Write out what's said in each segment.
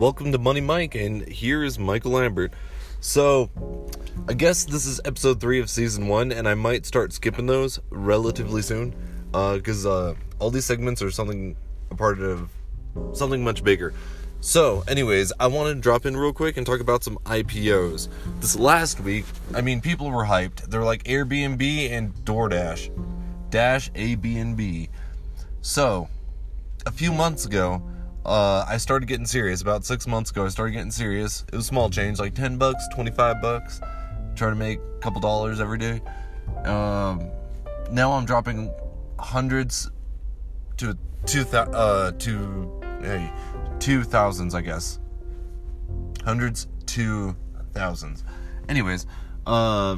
welcome to Money Mike, and here is Michael Lambert. So, I guess this is episode three of season one, and I might start skipping those relatively soon, because uh, uh, all these segments are something a part of something much bigger. So, anyways, I wanted to drop in real quick and talk about some IPOs. This last week, I mean, people were hyped. They're like Airbnb and DoorDash, Dash A B and B. So, a few months ago, uh, I started getting serious. About six months ago, I started getting serious. It was small change, like ten bucks, twenty five bucks. Trying to make a couple dollars every day. Um, now I'm dropping hundreds to two thousand uh, to hey two thousands, I guess. Hundreds to thousands. Anyways, uh,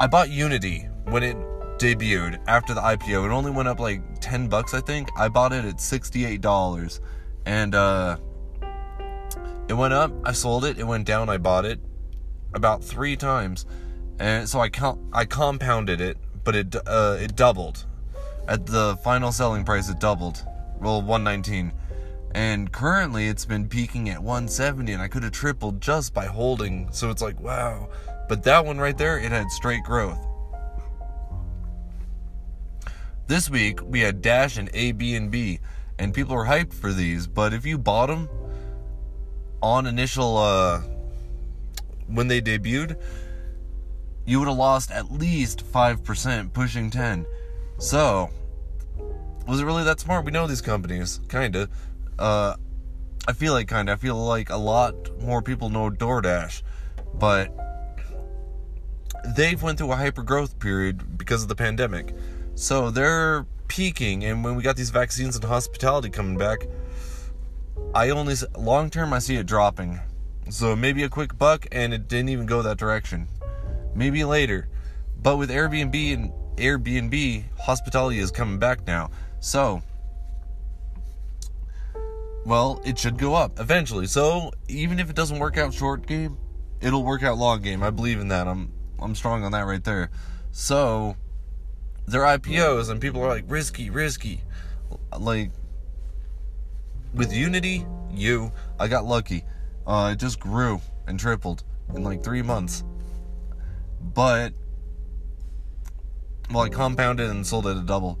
I bought Unity when it debuted after the IPO. It only went up like 10 bucks, I think. I bought it at $68. And uh it went up, I sold it, it went down, I bought it about 3 times. And so I com- I compounded it, but it uh it doubled. At the final selling price it doubled. Well, 119. And currently it's been peaking at 170 and I could have tripled just by holding. So it's like, wow. But that one right there, it had straight growth. This week we had Dash and A, B, and B, and people are hyped for these. But if you bought them on initial uh, when they debuted, you would have lost at least five percent, pushing ten. So, was it really that smart? We know these companies, kinda. Uh, I feel like kinda. I feel like a lot more people know DoorDash, but they've went through a hyper growth period because of the pandemic. So they're peaking, and when we got these vaccines and hospitality coming back, I only long term I see it dropping. So maybe a quick buck, and it didn't even go that direction. Maybe later, but with Airbnb and Airbnb, hospitality is coming back now. So, well, it should go up eventually. So even if it doesn't work out short game, it'll work out long game. I believe in that. I'm I'm strong on that right there. So their IPOs and people are like risky, risky. Like with Unity, you, I got lucky. Uh, it just grew and tripled in like three months. But well, I compounded and sold it a double.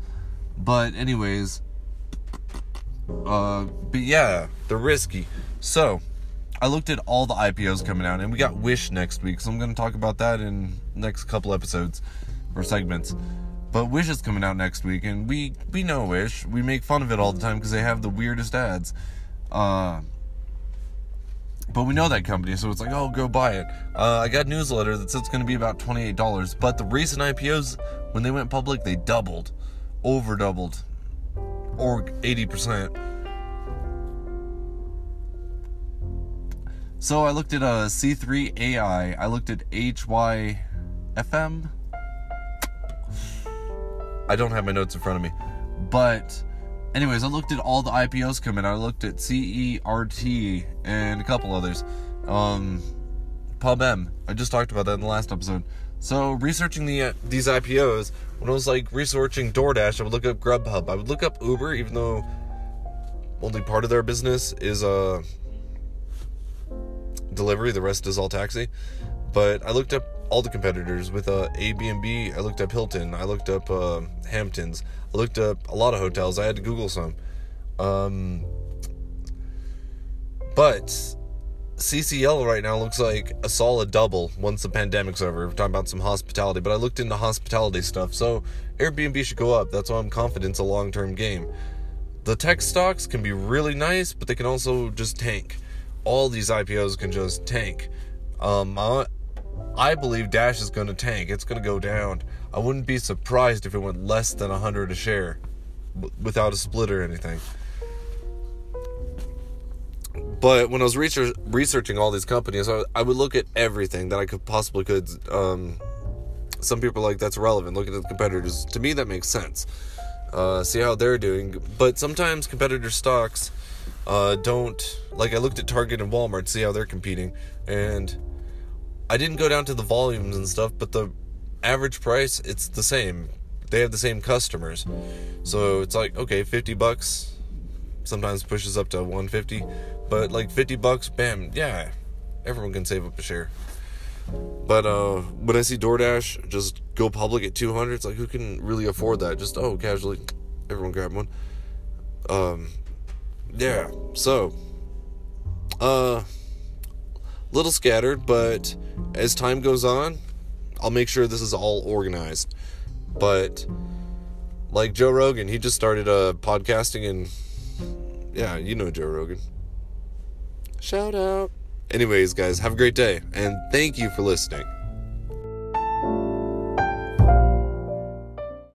But anyways, uh, but yeah, they're risky. So I looked at all the IPOs coming out, and we got Wish next week, so I'm going to talk about that in next couple episodes or segments. But Wish is coming out next week, and we we know Wish. We make fun of it all the time because they have the weirdest ads. Uh, but we know that company, so it's like, oh, go buy it. Uh, I got a newsletter that says it's going to be about twenty-eight dollars. But the recent IPOs, when they went public, they doubled, over doubled, or eighty percent. So I looked at uh, C3 AI. I looked at HYFM. I don't have my notes in front of me. But, anyways, I looked at all the IPOs coming. I looked at CERT and a couple others. Um, PubM. I just talked about that in the last episode. So, researching the uh, these IPOs, when I was like researching DoorDash, I would look up Grubhub. I would look up Uber, even though only part of their business is uh, delivery. The rest is all taxi. But I looked up all the competitors with uh, Airbnb. I looked up Hilton. I looked up uh, Hamptons. I looked up a lot of hotels. I had to Google some. Um, but CCL right now looks like a solid double once the pandemic's over. We're talking about some hospitality, but I looked into hospitality stuff. So Airbnb should go up. That's why I'm confident it's a long term game. The tech stocks can be really nice, but they can also just tank. All these IPOs can just tank. Um, I believe Dash is going to tank. It's going to go down. I wouldn't be surprised if it went less than 100 a share without a split or anything. But when I was research- researching all these companies, I, would look at everything that I could possibly could. Um, some people like that's relevant. Look at the competitors. To me, that makes sense. Uh, see how they're doing. But sometimes competitor stocks uh, don't. Like I looked at Target and Walmart, see how they're competing, and I didn't go down to the volumes and stuff, but the average price it's the same. They have the same customers. So it's like, okay, 50 bucks sometimes pushes up to 150, but like 50 bucks, bam, yeah, everyone can save up a share. But uh, when I see DoorDash just go public at 200, it's like who can really afford that? Just oh, casually, everyone grab one. Um, yeah. So, uh, little scattered, but as time goes on, I'll make sure this is all organized. But like Joe Rogan, he just started uh podcasting and yeah, you know Joe Rogan. Shout out. Anyways, guys, have a great day and thank you for listening.